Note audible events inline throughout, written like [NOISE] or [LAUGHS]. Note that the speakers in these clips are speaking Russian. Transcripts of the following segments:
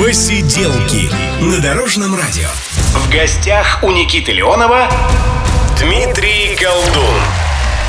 Посиделки на Дорожном радио. В гостях у Никиты Леонова Дмитрий Колдун.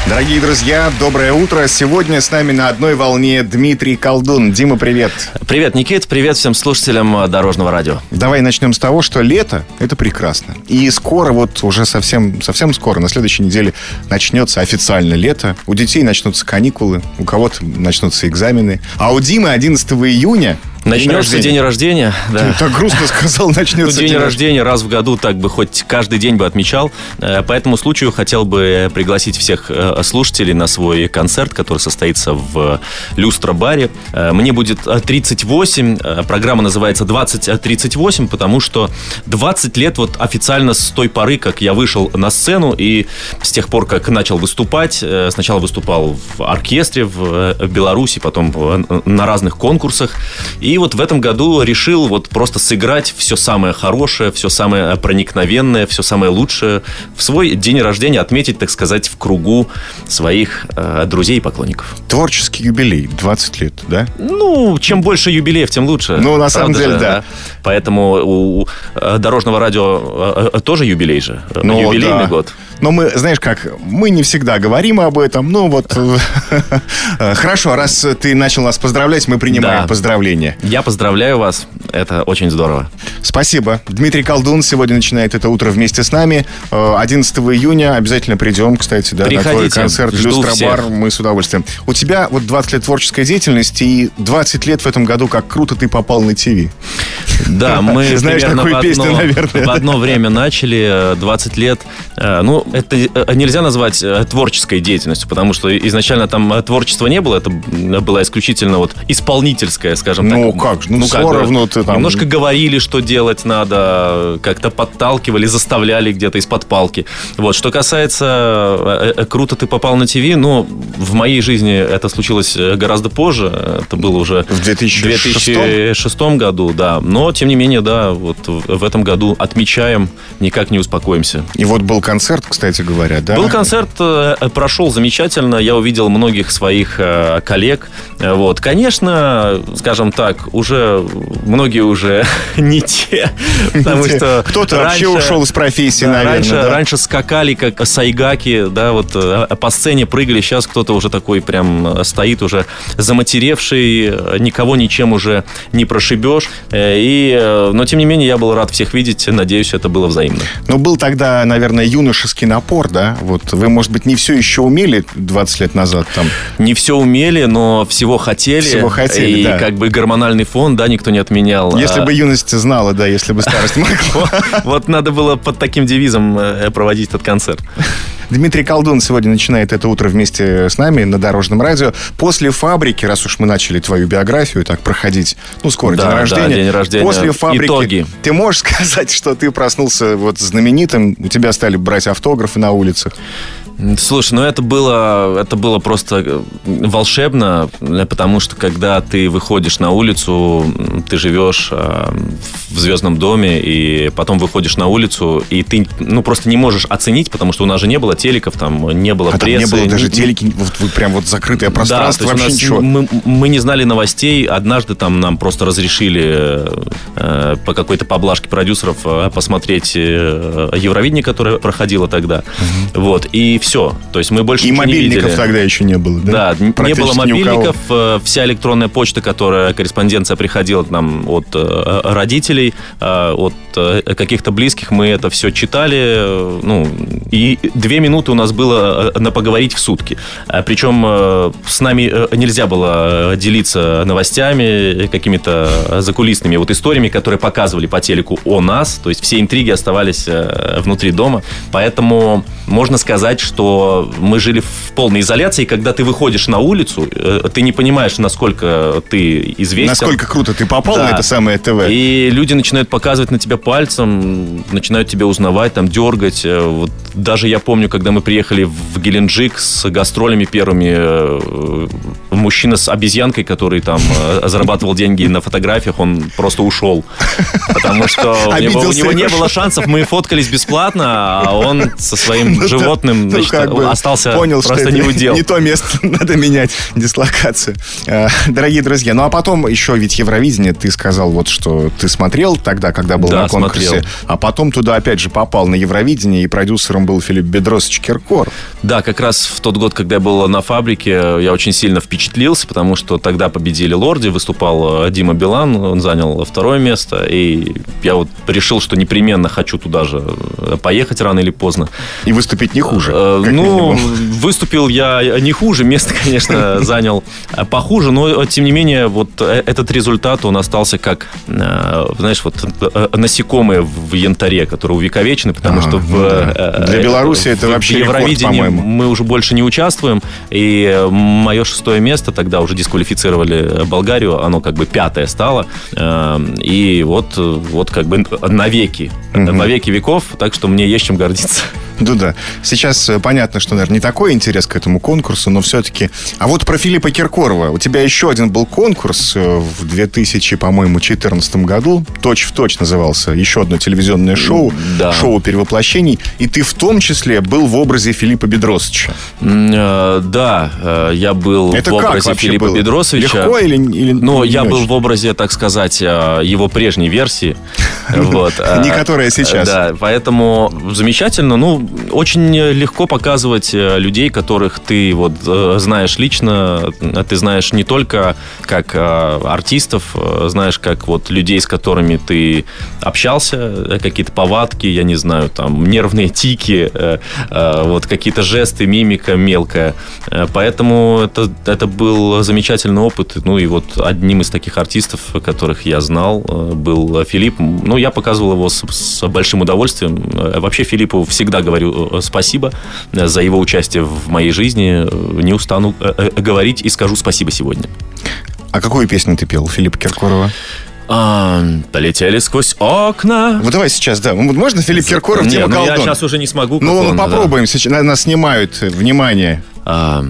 Дорогие друзья, доброе утро. Сегодня с нами на одной волне Дмитрий Колдун. Дима, привет. Привет, Никит. Привет всем слушателям э, Дорожного радио. Давай начнем с того, что лето – это прекрасно. И скоро, вот уже совсем, совсем скоро, на следующей неделе начнется официально лето. У детей начнутся каникулы, у кого-то начнутся экзамены. А у Димы 11 июня Начнется день рождения. Да. Ты так грустно сказал, начнется день, день рождения раз в году, так бы хоть каждый день бы отмечал. Э, по этому случаю хотел бы пригласить всех э, слушателей на свой концерт, который состоится в Люстро-баре. Э, мне будет 38, программа называется 2038, потому что 20 лет вот официально с той поры, как я вышел на сцену и с тех пор, как начал выступать, сначала выступал в оркестре в Беларуси, потом на разных конкурсах. И и вот в этом году решил вот просто сыграть все самое хорошее, все самое проникновенное, все самое лучшее в свой день рождения отметить, так сказать, в кругу своих э, друзей и поклонников. Творческий юбилей, 20 лет, да? Ну, чем больше юбилеев, тем лучше. Ну, на самом деле, же, да. Поэтому у э, Дорожного радио э, э, тоже юбилей же. Ну, Юбилейный да. год. Но мы, знаешь как, мы не всегда говорим об этом. Ну вот, [LAUGHS] хорошо, раз ты начал нас поздравлять, мы принимаем поздравления. Я поздравляю вас, это очень здорово. Спасибо. Дмитрий Колдун сегодня начинает это утро вместе с нами. 11 июня обязательно придем, кстати, да, Приходите, на твой концерт «Люстробар». Мы с удовольствием. У тебя вот 20 лет творческой деятельности и 20 лет в этом году, как круто ты попал на ТВ. Да, мы [LAUGHS] Знаешь такую в песню, наверное. В одно время начали, 20 лет. Э, ну, это э, нельзя назвать э, творческой деятельностью, потому что изначально там творчества не было, это была исключительно вот исполнительская, скажем ну, так. Как? Ну, ну как? равно ты там... Немножко говорили, что делать надо, как-то подталкивали, заставляли где-то из-под палки. Вот, что касается «Круто ты попал на ТВ», ну, в моей жизни это случилось гораздо позже, это было уже в 2006, 2006 году, да, но, тем не менее, да, вот в этом году отмечаем, никак не успокоимся. И вот был концерт, кстати говоря, да? Был концерт, э, прошел замечательно. Я увидел многих своих э, коллег. Вот. Конечно, скажем так, уже многие уже [LAUGHS] не те. Потому что Кто-то вообще ушел из профессии, наверное. Раньше, раньше скакали, как сайгаки, да, вот э, по сцене прыгали. Сейчас кто-то уже такой прям стоит уже заматеревший, никого ничем уже не прошибешь. И, но, тем не менее, я был рад всех видеть. Надеюсь, это было взаимно. Ну, был тогда, наверное, юношеский напор, да? Вот вы, может быть, не все еще умели 20 лет назад там? Не все умели, но всего хотели. Всего хотели, И да. как бы гормональный фон, да, никто не отменял. Если а... бы юность знала, да, если бы старость [LAUGHS] могла. Вот надо было под таким девизом э, проводить этот концерт. Дмитрий Колдун сегодня начинает это утро вместе с нами на Дорожном радио. После фабрики, раз уж мы начали твою биографию так проходить, ну, скоро да, день рождения. Да, день рождения. После фабрики Итоги. ты можешь [LAUGHS] сказать, что ты проснулся вот знаменитым, у тебя стали брать автографы на улицах? Слушай, ну это было, это было просто э, волшебно, потому что когда ты выходишь на улицу, ты живешь э, в звездном доме, и потом выходишь на улицу, и ты ну, просто не можешь оценить, потому что у нас же не было телеков, там не было а прессы. Там не было даже телеки, вот вы прям вот закрытое пространство, да, вообще нас, ничего. Мы, мы не знали новостей, однажды там нам просто разрешили э, по какой-то поблажке продюсеров э, посмотреть э, Евровидение, которое проходило тогда. Угу. Вот, и все все. То есть мы больше И мобильников тогда еще не было, да? Да, не было мобильников. Э, вся электронная почта, которая, корреспонденция приходила к нам от э, родителей, э, от каких-то близких, мы это все читали. Ну, и две минуты у нас было на поговорить в сутки. Причем с нами нельзя было делиться новостями, какими-то закулисными вот историями, которые показывали по телеку о нас. То есть все интриги оставались внутри дома. Поэтому можно сказать, что что мы жили в полной изоляции, и когда ты выходишь на улицу, э, ты не понимаешь, насколько ты известен. Насколько круто ты попал да. на это самое ТВ. И люди начинают показывать на тебя пальцем, начинают тебя узнавать, там, дергать. Э, вот даже я помню, когда мы приехали в Геленджик с гастролями первыми, э, мужчина с обезьянкой, который там зарабатывал деньги на фотографиях, он просто ушел. Потому что у него, у него не было шансов. Мы фоткались бесплатно, а он со своим ну животным точно. как бы Остался понял, просто что не удел. не то место, [LAUGHS] надо менять дислокацию. Э, Дорогие друзья, ну а потом еще ведь Евровидение, ты сказал вот, что ты смотрел тогда, когда был Да, на конкурсе, смотрел. а потом туда опять же попал на Евровидение, и продюсером был Филипп Бедросович Киркор. Да, как раз в тот год, когда я был на фабрике, я очень сильно впечатлился, потому что тогда победили Лорди, выступал э, Дима Билан, он занял второе место, и я вот решил, что непременно хочу туда же э, поехать рано или поздно. И выступить не хуже. Э, как Ну, минимум. выступил я не хуже, место, [LAUGHS] конечно, занял э, похуже, но, тем не менее, вот э, этот результат, он остался как, э, знаешь, вот э, насекомые в янтаре, которые увековечены, потому Ага, что в... ну да. э, Для э, Беларуси это в вообще рекорд, Евровидении по-моему. мы уже больше не участвуем, и э, мое шестое место, тогда уже дисквалифицировали Болгарию, оно как бы пятое стало, э, и вот, э, вот как бы навеки, Мгм. во веки веков, так что мне есть чем гордиться. Ну да. Сейчас э, понятно, что, наверное, не такой интерес к этому конкурсу, но все-таки... А вот про Филиппа Киркорова. У тебя еще один был конкурс э, в 2000, по-моему, 2014 году. «Точь в точь» назывался. Еще одно телевизионное шоу. Да. Шоу перевоплощений. И ты в том числе был в образе Филиппа Бедросовича. Э, Да, я был Это в образе Филиппа было? Бедросовича. Легко или, или Ну, я был в образе, так сказать, его прежней версии. [LAUGHS] Вот. Не которая сейчас. Да, поэтому замечательно. Ну, очень легко показывать э, людей, которых ты вот э, знаешь лично. Э, Ты знаешь не только как э, артистов, э, знаешь как вот людей, с которыми ты общался, э, какие-то повадки, я не знаю, там, нервные тики, э, э, вот какие-то жесты, мимика мелкая. Э, Поэтому это, это был замечательный опыт. Ну и вот одним из таких артистов, которых я знал, э, был Филипп. Ну, я показывал его с, с большим удовольствием. Э, Вообще Филиппу всегда говорю э, спасибо э, за его участие в моей жизни. Э, Не устану э, э, говорить и скажу спасибо сегодня. А какую песню ты пел, Филиппа Киркорова? А, полетели сквозь окна. Вот давай сейчас, да. Можно Филипп Киркоров, тема ну я колдун? сейчас уже не смогу. Ну, ну, да. попробуем. Сейчас на- нас снимают. э, Внимание. А,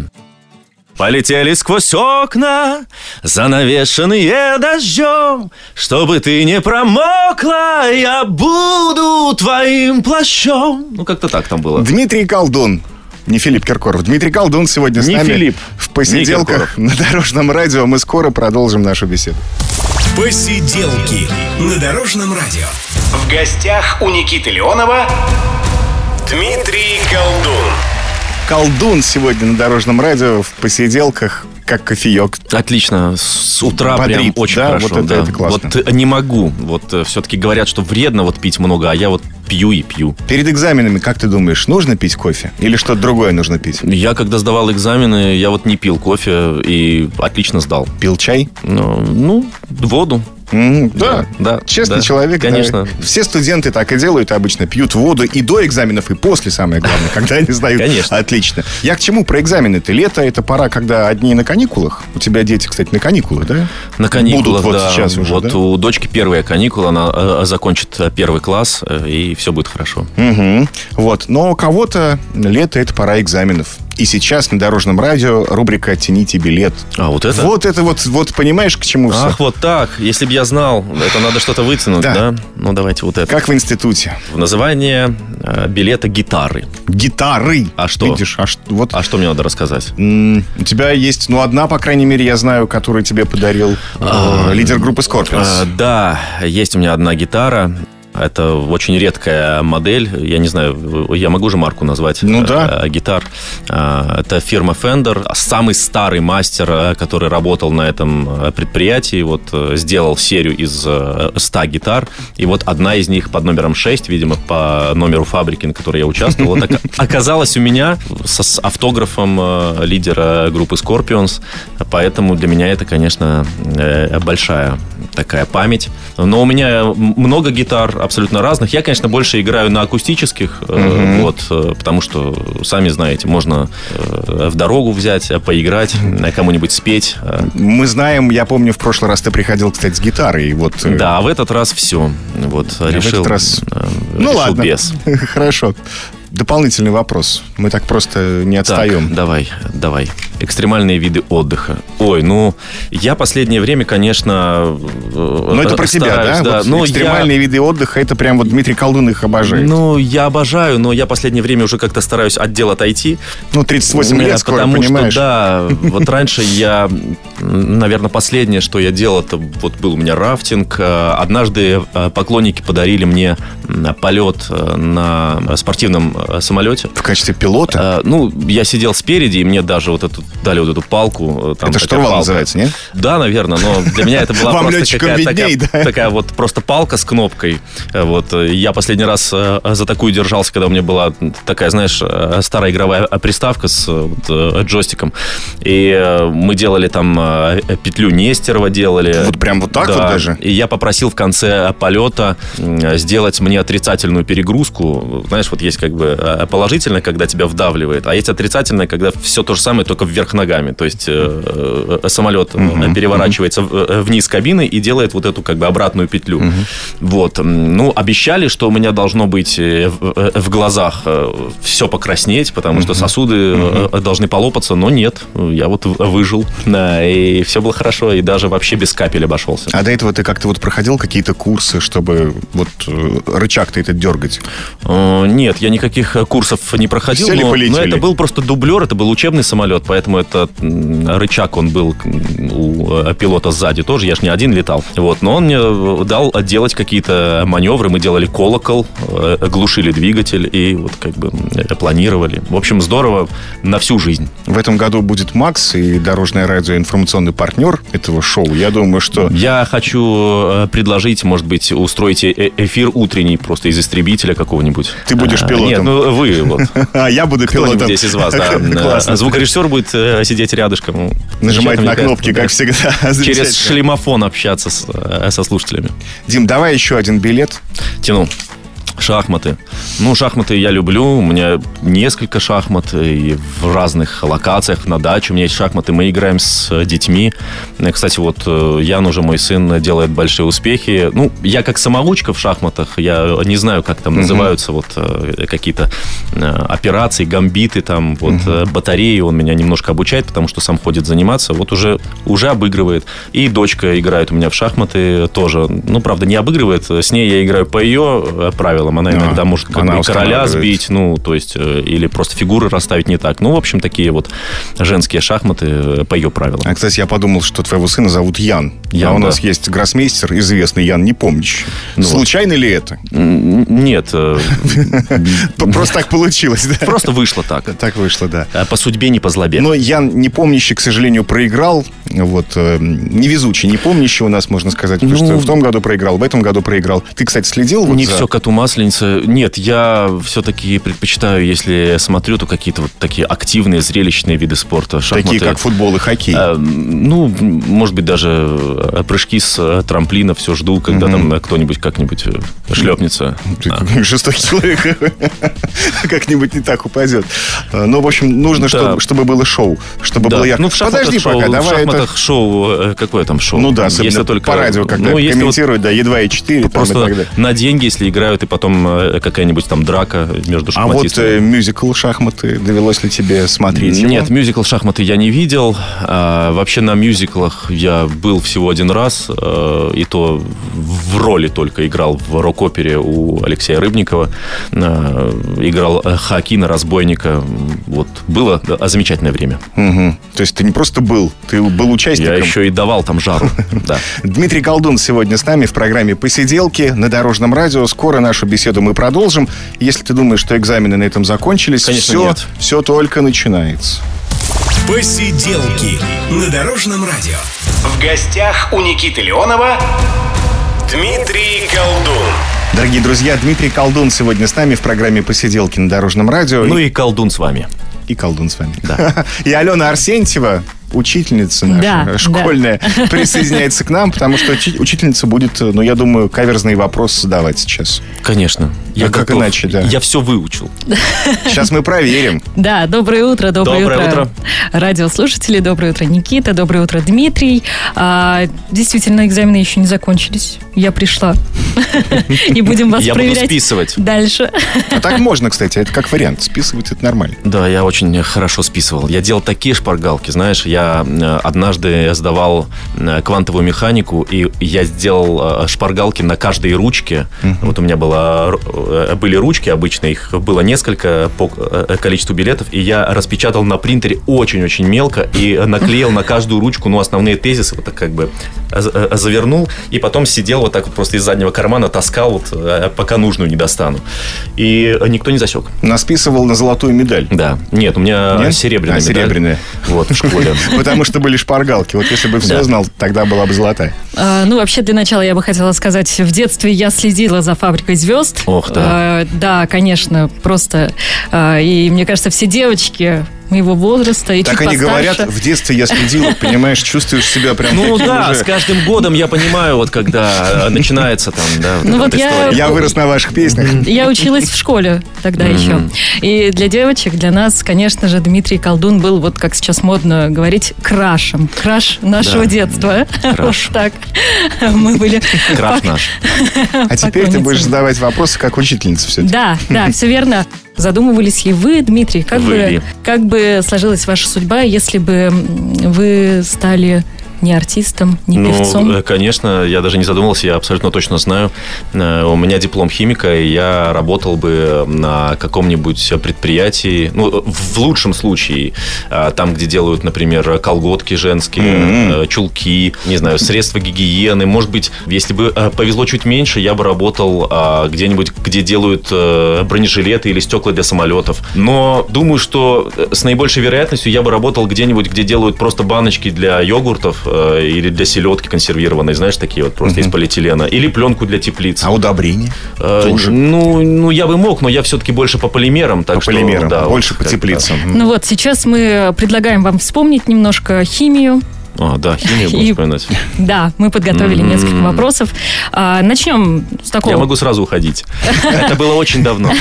Полетели сквозь окна, занавешенные дождем, Чтобы ты не промокла, я буду твоим плащом. Ну, как-то так там было. Дмитрий Колдун. Не Филипп Киркоров. Дмитрий Колдун сегодня с Не нами Филипп, в посиделках на Дорожном радио. Мы скоро продолжим нашу беседу. Посиделки на Дорожном радио. В гостях у Никиты Леонова Дмитрий Колдун. Колдун сегодня на Дорожном радио в посиделках, как кофеек. Отлично, с утра Бодрит, прям очень да? хорошо. Вот это- да. это классно. Вот э, не могу. Вот все-таки говорят, что вредно вот пить много, а я вот пью и пью. Перед экзаменами, как ты думаешь, нужно пить кофе? Или что-то другое нужно пить? Я когда сдавал экзамены, я вот не пил кофе и отлично сдал. Пил чай? Ну, ну, воду. М, да. Да, Честный да, человек. да. конечно. Все студенты так и делают обычно. Пьют воду и до экзаменов, и после, самое главное, [LAUGHS] когда они сдают. Конечно. Отлично. Я к чему про экзамены? Ты лето, это пора, когда одни на каникулах. У тебя дети, кстати, на каникулах, да? На каникулах, Будут вот да. сейчас уже, Вот да? у дочки первая каникула, она э, закончит э, первый класс, э, и все будет хорошо. Мгм. Вот. Но у кого-то лето это пора экзаменов. И сейчас на Дорожном радио рубрика «Оттяните билет». А вот это? Вот это вот, вот понимаешь, к чему все? Ах, вот так. Если бы я знал, это надо что-то вытянуть, Да. да? Ну, давайте вот это. Как в институте. В название э, билета гитары. Гитары. А что? Видишь, а что, вот А что мне надо рассказать? м, у тебя есть, ну, одна, по крайней мере, я знаю, которую тебе подарил э, лидер группы Scorpions. Э, да, есть у меня одна гитара. Это очень редкая модель. Я не знаю, я могу же марку назвать? Ну да. э, Гитар. Э, Это фирма Fender. Самый старый мастер, э, который работал на этом э, предприятии, вот э, сделал серию из э, 100 гитар. И вот одна из них под номером 6, видимо, по номеру фабрики, на которой я участвовал, вот [LAUGHS] оказалась у меня с автографом э, лидера группы Scorpions. Поэтому для меня это, конечно, э, большая такая память. Но у меня много гитар абсолютно разных. Я, конечно, больше играю на акустических, э, вот, э, потому что, сами знаете, можно э, в дорогу взять, поиграть, кому-нибудь спеть. Мы знаем, я помню, в прошлый раз ты приходил, кстати, с гитарой. и Вот, Да, а в этот раз все. Вот, в решил, этот раз- Ну решил ладно. без. [LAUGHS] Хорошо. Дополнительный вопрос. Мы так просто не Так, отстаем. давай, давай. Экстремальные виды отдыха. Ой, ну, я последнее время, конечно... Ну, это про тебя, да? да. Вот ну, экстремальные я... виды отдыха, это прям вот Дмитрий Колдун их обожает. Ну, я обожаю, но я последнее время уже как-то стараюсь от дела отойти. Ну, 38 лет скоро, Потому понимаешь? что, да, вот раньше я, наверное, последнее, что я делал, это вот был у меня рафтинг. Однажды поклонники подарили мне полет на спортивном самолете. В качестве пилота? Ну, я сидел спереди, и мне даже вот эту, дали вот эту палку. Там это штурвал называется, нет? Да, наверное, но для меня это была просто какая-то такая, да? такая вот просто палка с кнопкой. Вот. Я последний раз э, за такую держался, когда у меня была такая, знаешь, э, старая игровая приставка с вот, джойстиком. И мы делали там петлю Нестерова делали. Вот прям вот так да. вот даже? И я попросил в конце полета сделать мне отрицательную перегрузку. Знаешь, вот есть как бы положительное, когда тебя вдавливает, а есть отрицательное, когда все то же самое, только вверх ногами. То есть э, самолет угу, переворачивается угу. вниз кабины и делает вот эту как бы обратную петлю. Угу. Вот. Ну, обещали, что у меня должно быть в, в глазах все покраснеть, потому угу. что сосуды угу. должны полопаться, но нет. Я вот выжил, да, и все было хорошо, и даже вообще без капель обошелся. А до этого ты как-то вот проходил какие-то курсы, чтобы вот рычаг-то этот дергать? Нет, я никаких курсов не проходил, но, но это был просто дублер, это был учебный самолет, поэтому этот рычаг, он был у э, пилота сзади тоже, я ж не один летал. Вот, но он мне дал делать какие-то маневры, мы делали колокол, э, глушили двигатель и вот как бы планировали. В общем, здорово на всю жизнь. В этом году будет Макс и Дорожное радио информационный партнер этого шоу. Я думаю, что... Я хочу э, предложить, может быть, устроить эфир утренний просто из истребителя какого-нибудь. Ты будешь пилотом? Нет, ну вы вот. А я буду пилотом. здесь из вас, да. [LAUGHS] Звукорежиссер будет сидеть рядышком. Нажимать на кнопки, как всегда. [LAUGHS] Через шлемофон общаться со слушателями. Дим, давай еще один билет. Тяну. Шахматы. Ну, шахматы я люблю. У меня несколько шахмат и в разных локациях. На даче у меня есть шахматы. Мы играем с детьми. Кстати, вот э, Ян уже, мой сын, делает большие успехи. Ну, я как самоучка в шахматах. Я не знаю, как там называются вот э, какие-то э, операции, гамбиты, там вот батареи. Он меня немножко обучает, потому что сам ходит заниматься. Вот уже, уже обыгрывает. И дочка играет у меня в шахматы тоже. Ну, правда, не обыгрывает. С ней я играю по ее правилам целом. Она иногда может как бы короля сбить, ну, то есть, э, или просто фигуры расставить не так. Ну, в общем, такие вот женские шахматы э, по ее правилам. А, кстати, я подумал, что твоего сына зовут Ян. Ян а у да. нас есть гроссмейстер, известный Ян Непомнящий. Ну, Случайно ли это? Нет. Э, [LAUGHS] просто так получилось, да? Просто вышло так. Так вышло, да. По судьбе, не по злобе. Но Ян Непомнящий, к сожалению, проиграл. Вот. Невезучий Непомнящий у нас, можно сказать. Потому что ну, в том году проиграл, в этом году проиграл. Ты, кстати, следил? Не все коту масленица. Нет, я все-таки предпочитаю, если смотрю, то какие-то вот такие активные, зрелищные виды спорта. Шахматы. Такие, как футбол и хоккей. А, ну, может быть, даже э, прыжки с э, трамплина все жду, когда угу. там кто-нибудь как-нибудь шлепнется. Ты а. жестокий человек. [LAUGHS] Как-нибудь не так упадет. Ну, в общем, нужно, да. чтобы, было шоу. Чтобы да. было ярко. Ну, в Подожди шоу, пока, давай В шахматах это... шоу, какое там шоу? Ну да, если только... по радио, когда ну, комментируют, вот да, едва и 4 Просто на деньги, если играют, и потом какая-нибудь там драка между шахматистами. А вот э, мюзикл «Шахматы» довелось ли тебе смотреть? Нет, его? мюзикл «Шахматы» я не видел. А, вообще на мюзиклах я был всего один раз, а, и то в роли только играл в рок-опере у Алексея Рыбникова. А, играл Хакина, разбойника. Вот, было да, замечательное время. Угу. То есть ты не просто был, ты был участником. Я еще и давал там жару. [LAUGHS] Дмитрий Колдун сегодня с нами в программе «Посиделки» на Дорожном радио. Скоро нашу беседу мы продолжим. Если ты думаешь, что экзамены на этом закончились, Конечно, все, нет. все только начинается. Посиделки на Дорожном радио. В гостях у Никиты Леонова Дмитрий Колдун. Дорогие друзья, Дмитрий Колдун сегодня с нами в программе «Посиделки на Дорожном радио». Ну и Колдун с вами. И Колдун с вами. Да. [LAUGHS] И Алена Арсентьева, учительница наша Да, школьная присоединяется к нам, потому что учи- учительница будет, ну, я думаю, каверзные вопросы задавать сейчас. Конечно. Я А как иначе, да. Я все выучил. Сейчас мы проверим. Да, доброе утро, доброе, Доброе утро. Радиослушатели, доброе утро, Никита, доброе утро, Дмитрий. А, действительно, экзамены еще не закончились. Я пришла. [LAUGHS] И будем вас Я буду проверять списывать. дальше. А так можно, кстати, это как вариант. Списывать это нормально. Да, я очень хорошо списывал. Я делал такие шпаргалки, знаешь, я э, однажды сдавал э, квантовую механику, и я сделал э, шпаргалки на каждой ручке. Вот у меня было, были ручки обычно, их было несколько по количеству билетов, и я распечатал на принтере очень-очень мелко и наклеил на каждую ручку, ну, основные тезисы, вот так как бы завернул, и потом сидел вот так вот просто из заднего кармана, таскал, вот, пока нужную не достану. И никто не засек. Насписывал на золотую медаль. Да. Нет, у меня Нет? серебряная А, медаль. серебряная. Вот, в школе. [LAUGHS] Потому что были шпаргалки. Вот если бы все знал, тогда была бы золотая. А, Ну, вообще, для начала я бы хотела сказать, в детстве я следила за «Фабрикой звезд». Ох, да. А, Да, конечно, просто. а, И мне кажется, все девочки моего возраста и Так чуть они постарше. говорят, в детстве я следил, понимаешь, чувствуешь себя прям Ну да, уже. с каждым годом я понимаю, вот когда э, начинается там, да, вот Ну вот я- история. Я вырос на ваших песнях. Я училась в школе тогда еще. И для девочек, для нас, конечно же, Дмитрий Колдун был, вот как сейчас модно говорить, крашем. Краш нашего Да. детства. Краш. Вот так. Мы были... Краш наш. А теперь ты будешь задавать вопросы как учительница все-таки. Да, да, все верно. Задумывались ли вы, Дмитрий, как Вы бы, ли? как бы сложилась ваша судьба, если бы вы стали не артистом, не Ну, певцом? э, конечно, я даже не задумывался, я абсолютно точно знаю. Э, У меня диплом химика, и я работал бы на каком-нибудь предприятии, ну, в лучшем случае, э, там, где делают, например, колготки женские, э, чулки, не знаю, средства гигиены. Может быть, если бы э, повезло чуть меньше, я бы работал где-нибудь, где делают э, бронежилеты или стекла для самолетов. Но думаю, что э, с наибольшей вероятностью я бы работал где-нибудь, где делают просто баночки для йогуртов э, или для селедки консервированной, знаешь, такие вот просто из полиэтилена. Или пленку для теплиц. А удобрения? Э, тоже. Ну, ну, я бы мог, но я все-таки больше по полимерам. Так По что, полимерам, да, больше вот по теплицам. Ну вот, сейчас мы предлагаем вам вспомнить немножко химию. А, да, химию буду И- вспоминать. Да, мы подготовили несколько вопросов. А, начнем с такого. Я могу сразу уходить. Это было очень давно.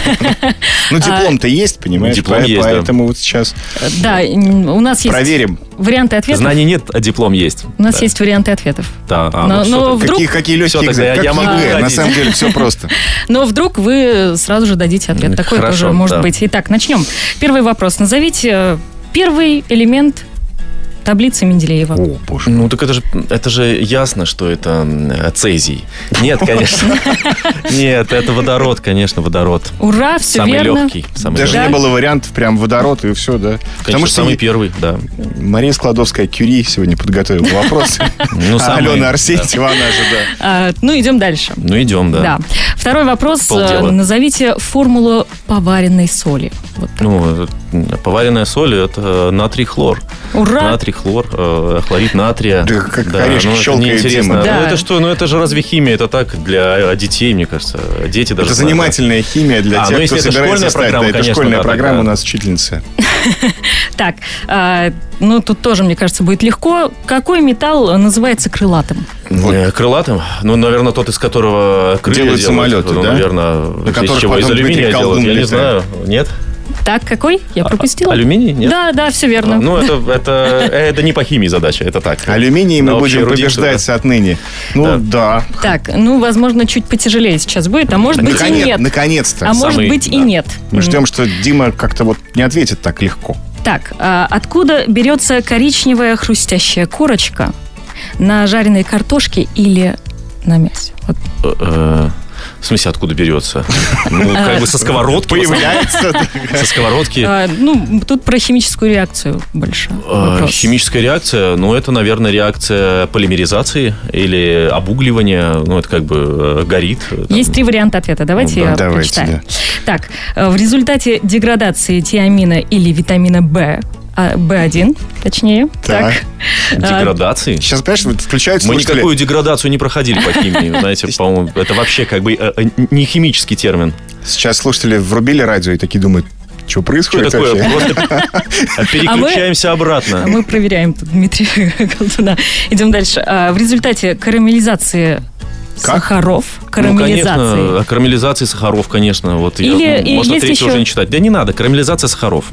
Ну, диплом-то есть, понимаешь? Диплом есть. Поэтому вот сейчас Да, у нас есть проверим, варианты ответов. Знаний нет, а диплом есть. У нас есть варианты ответов. Да, а, Но- ну, вдруг- какие, легкие я могу на самом деле все просто. [LAUGHS] Но вдруг вы сразу же дадите ответ. Такое хорошо, тоже может быть. Итак, начнем. Первый вопрос. Назовите э, первый элемент таблицы Менделеева. О, боже. Ну, так это же, это же ясно, что это цезий. Нет, конечно. [LAUGHS] Нет, это водород, конечно, водород. Ура, все Самый верно. легкий. Самый Даже Да. не было вариантов, прям водород и все, да. Конечно, Потому что самый первый, да. Мария Складовская Кюри сегодня подготовила вопросы. [LAUGHS] Ну, А самый, Алена да. Арсентьева, она же, да. А, ну, идем дальше. Ну, идем, да. Да. Второй вопрос. Полдела. Э, Назовите формулу поваренной соли. Вот. Ну, э, поваренная соль – это натрий хлор. Ура! Натрий хлор, э, хлорид натрия. Да как орешки ну, это щелкает. Дима. Да. Ну, это что? Ну, это же разве химия? Это так для э, детей, мне кажется. Дети даже Это знают. занимательная химия для А, тех, ну, если кто это собирается школьная стать. программа, Да, это конечно, школьная да, программа тогда. у нас учительница. [LAUGHS] Так, а, ну, тут тоже, мне кажется, будет легко. Какой металл называется крылатым? Вот. Э, Крылатым? Ну, наверное, тот, из которого крылья Делают самолеты, ну, да? наверное, На из чего? Из алюминия делают? Я не летает. знаю. Нет? Так, какой? Я пропустила. А- алюминий? Нет? Да, да, все верно. А, Ну, это, [LAUGHS] это, это не по химии задача, это так. Алюминий мы будем побеждать отныне. Ну да. Так, ну, возможно, чуть потяжелее сейчас будет, а может быть и Наконец- нет. Наконец-то. А может Самый- быть и да. нет. Мы ждем, что Дима как-то вот не ответит так легко. Так, а откуда берется коричневая хрустящая корочка на жареной картошке или на мясе? Вот. В смысле, откуда берется? Ну, как бы со сковородки. Появляется. Со сковородки. А, ну, тут про химическую реакцию больше. Вопрос. Химическая реакция, ну, это, наверное, реакция полимеризации или обугливания, ну, это как бы э, горит. Есть три варианта ответа. Давайте Ну, я прочитаю. Так, э, в результате деградации тиамина или витамина В, а, В1, точнее, Так. а, [LAUGHS] Деградации. Сейчас, понимаешь, вот включают Мы слушатели. никакую деградацию не проходили по химии, [LAUGHS] знаете, по-моему, это вообще как бы э, э, не химический термин. Сейчас слушатели врубили радио и такие думают, Что происходит Что такое? вообще? Просто [LAUGHS] переключаемся А обратно. мы проверяем тут Дмитрия Колдуна. Идем дальше. А, В результате карамелизации Как? сахаров, Ну, карамелизации, конечно, карамелизации сахаров, конечно. Вот я- Или, и можно есть третье еще- уже не читать. Да не надо, карамелизация сахаров.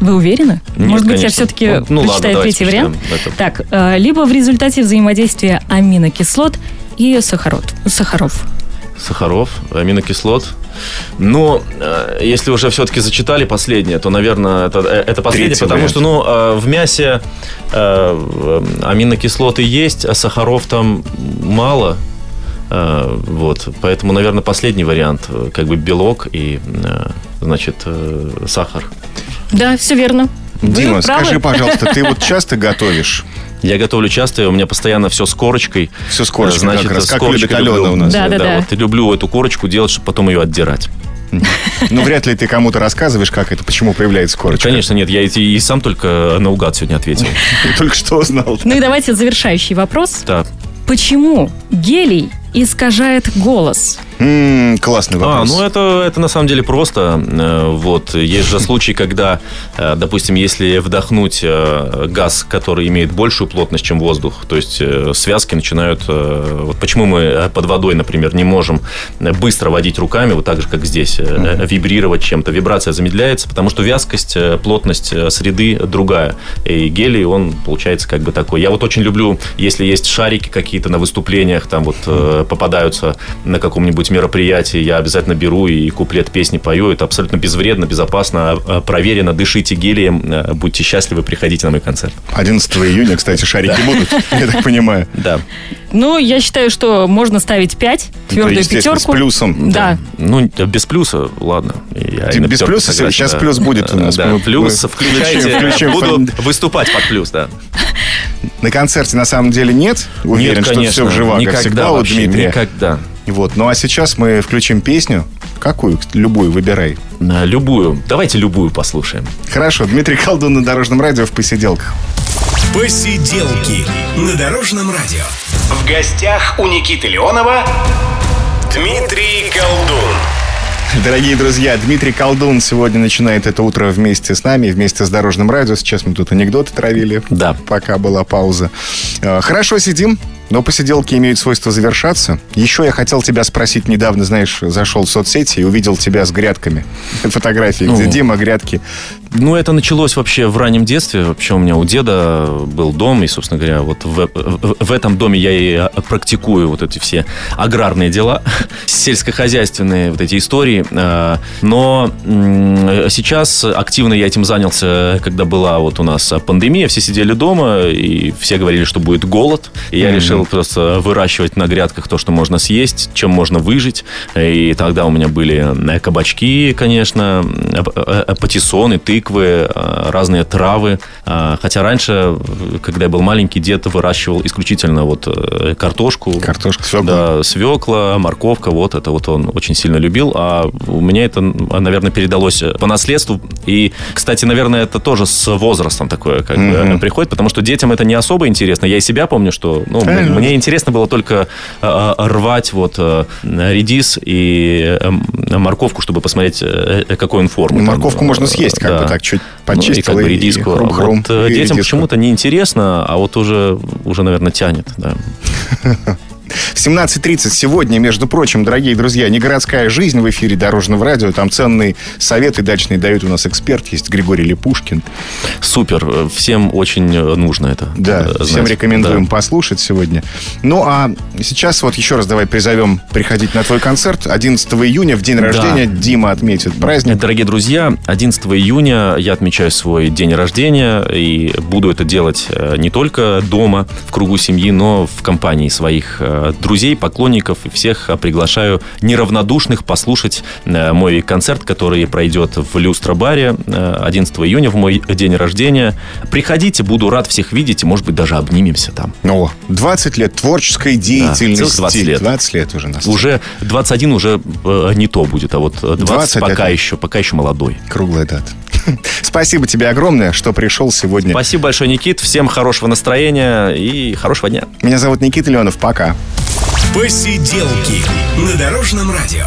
Вы уверены? Нет, Может быть, я все-таки Ну, ну ладно, прочитаю давайте третий вариант? Так, э, либо в результате взаимодействия аминокислот и сахарот, сахаров. Сахаров, аминокислот. Но э, если уже все-таки зачитали последнее, то, наверное, это, э, это последнее, Третий потому вариант. что ну, э, в мясе э, аминокислоты есть, а сахаров там мало. Э, Вот, поэтому, наверное, последний вариант, как бы белок и, э, значит, э, сахар. Да, все верно. Вы Дима, правы. скажи, [LAUGHS] пожалуйста, ты вот часто готовишь? Я готовлю часто, и у меня постоянно все с корочкой. Все с корочкой, Значит, как раз, как любит Алена у нас. Да, да, да. Вот, и люблю эту корочку делать, чтобы потом ее отдирать. [LAUGHS] Ну, вряд ли ты кому-то рассказываешь, как это, почему появляется корочка. Конечно, нет, я и, и сам только наугад сегодня ответил. [LAUGHS] Только что узнал. Ну и давайте завершающий вопрос. Да. Почему гелий искажает голос? М, Классный А, вопрос. ну это, это на самом деле просто. Э, Вот есть же случаи, когда, э, допустим, если вдохнуть э, газ, который имеет большую плотность, чем воздух, то есть связки начинают. Вот почему мы под водой, например, не можем быстро водить руками, вот так же, как здесь, вибрировать чем-то. Вибрация замедляется, потому что вязкость, плотность среды другая. И гелий, он получается как бы такой. Я вот очень люблю, если есть шарики какие-то на выступлениях, там вот попадаются на каком-нибудь мероприятии, я обязательно беру и куплет песни пою. Это абсолютно безвредно, безопасно, э, проверено. Дышите гелием, э, будьте счастливы, приходите на мой концерт. 11 июня, кстати, шарики будут, я так понимаю. [LAUGHS] Да. Ну, я считаю, что можно ставить 5, Ну, твердую пятерку. с плюсом. Да. Ну, без плюса, ладно. Без плюса? согласен, Сейчас да. плюс будет у нас. Да, Мы- плюс, мы включайте. включим- включим Буду выступать под плюс, да. На концерте на самом деле нет. Уверен, Нет, что конечно. все в живах, как никогда всегда вообще, Дмитрия. Никогда. Вот. Ну а сейчас мы включим песню. Какую? Любую, выбирай. На любую. Давайте любую послушаем. Хорошо, Дмитрий Колдун на Дорожном радио в посиделках. Посиделки на Дорожном радио. В гостях у Никиты Леонова Дмитрий Колдун. Дорогие друзья, Дмитрий Колдун сегодня начинает это утро вместе с нами, вместе с Дорожным радио. Сейчас мы тут анекдоты травили, Да. пока была пауза. Э, Хорошо сидим, но посиделки имеют свойство завершаться. Еще я хотел тебя спросить недавно, знаешь, зашел в соцсети и увидел тебя с грядками. Фотографии, где Ну. Дима, грядки. Ну, это началось вообще в раннем детстве. Вообще у меня у деда был дом, и, собственно говоря, вот в, в- в этом доме я и а, практикую вот эти все аграрные дела, [LAUGHS] сельскохозяйственные вот эти истории. А, Но сейчас активно я этим занялся, когда была вот у нас пандемия, все сидели дома, и все говорили, что будет голод. И я Мгм. решил просто выращивать на грядках то, что можно съесть, чем можно выжить. И тогда у меня были э, кабачки, конечно, э, э, патиссоны, тыквы, э, разные травы. А, Хотя раньше, э, когда я был маленький, дед выращивал исключительно вот э, картошку. Картошка, свекла. Да, свекла, морковка, вот это вот он очень сильно любил. А у меня это, наверное, передалось по наследству. И, кстати, наверное, это тоже с возрастом такое как бы Мгм. приходит, потому что детям это не особо интересно. Я и себя помню, что ну, Правильно. мне интересно было только э, э, рвать вот э, редис и э, морковку, чтобы посмотреть, э, э, какой он формы. Ну, там, морковку э, можно съесть, как да. бы так чуть Ну, и почистил. как бы редиску. А хрум-хрум, вот, э, и детям редиску. почему-то не интересно, а вот уже, уже наверное, тянет. Да. [LAUGHS] В 17.30 сегодня, между прочим, дорогие друзья, не городская жизнь в эфире Дорожного радио. Там ценные советы дачные дают у нас эксперт. Есть Григорий Лепушкин. Супер. э, Всем очень э, нужно это. Да, э, всем знать. рекомендуем Да. послушать сегодня. Ну, а сейчас вот еще раз давай призовем приходить на твой концерт. 11 июня, в день Да. рождения, Дима отметит праздник. Дорогие друзья, 11 июня я отмечаю свой день рождения и буду это делать э, не только дома, в кругу семьи, но в компании своих э, друзей, поклонников и всех э, приглашаю неравнодушных послушать э, мой концерт, который пройдет в Люстра-баре э, 11 июня в мой день рождения. Приходите, буду рад всех видеть и, может быть, даже обнимемся там. О, 20 лет творческой деятельности. целых 20 лет. 20 лет уже нас. Уже 21 уже э, не то будет, а вот 20, 20 пока это- еще, пока еще молодой. Круглая дата. [LAUGHS] Спасибо тебе огромное, что пришел сегодня. Спасибо большое, Никит. Всем хорошего настроения и хорошего дня. Меня зовут Никита Леонов. Пока. Посиделки на Дорожном радио.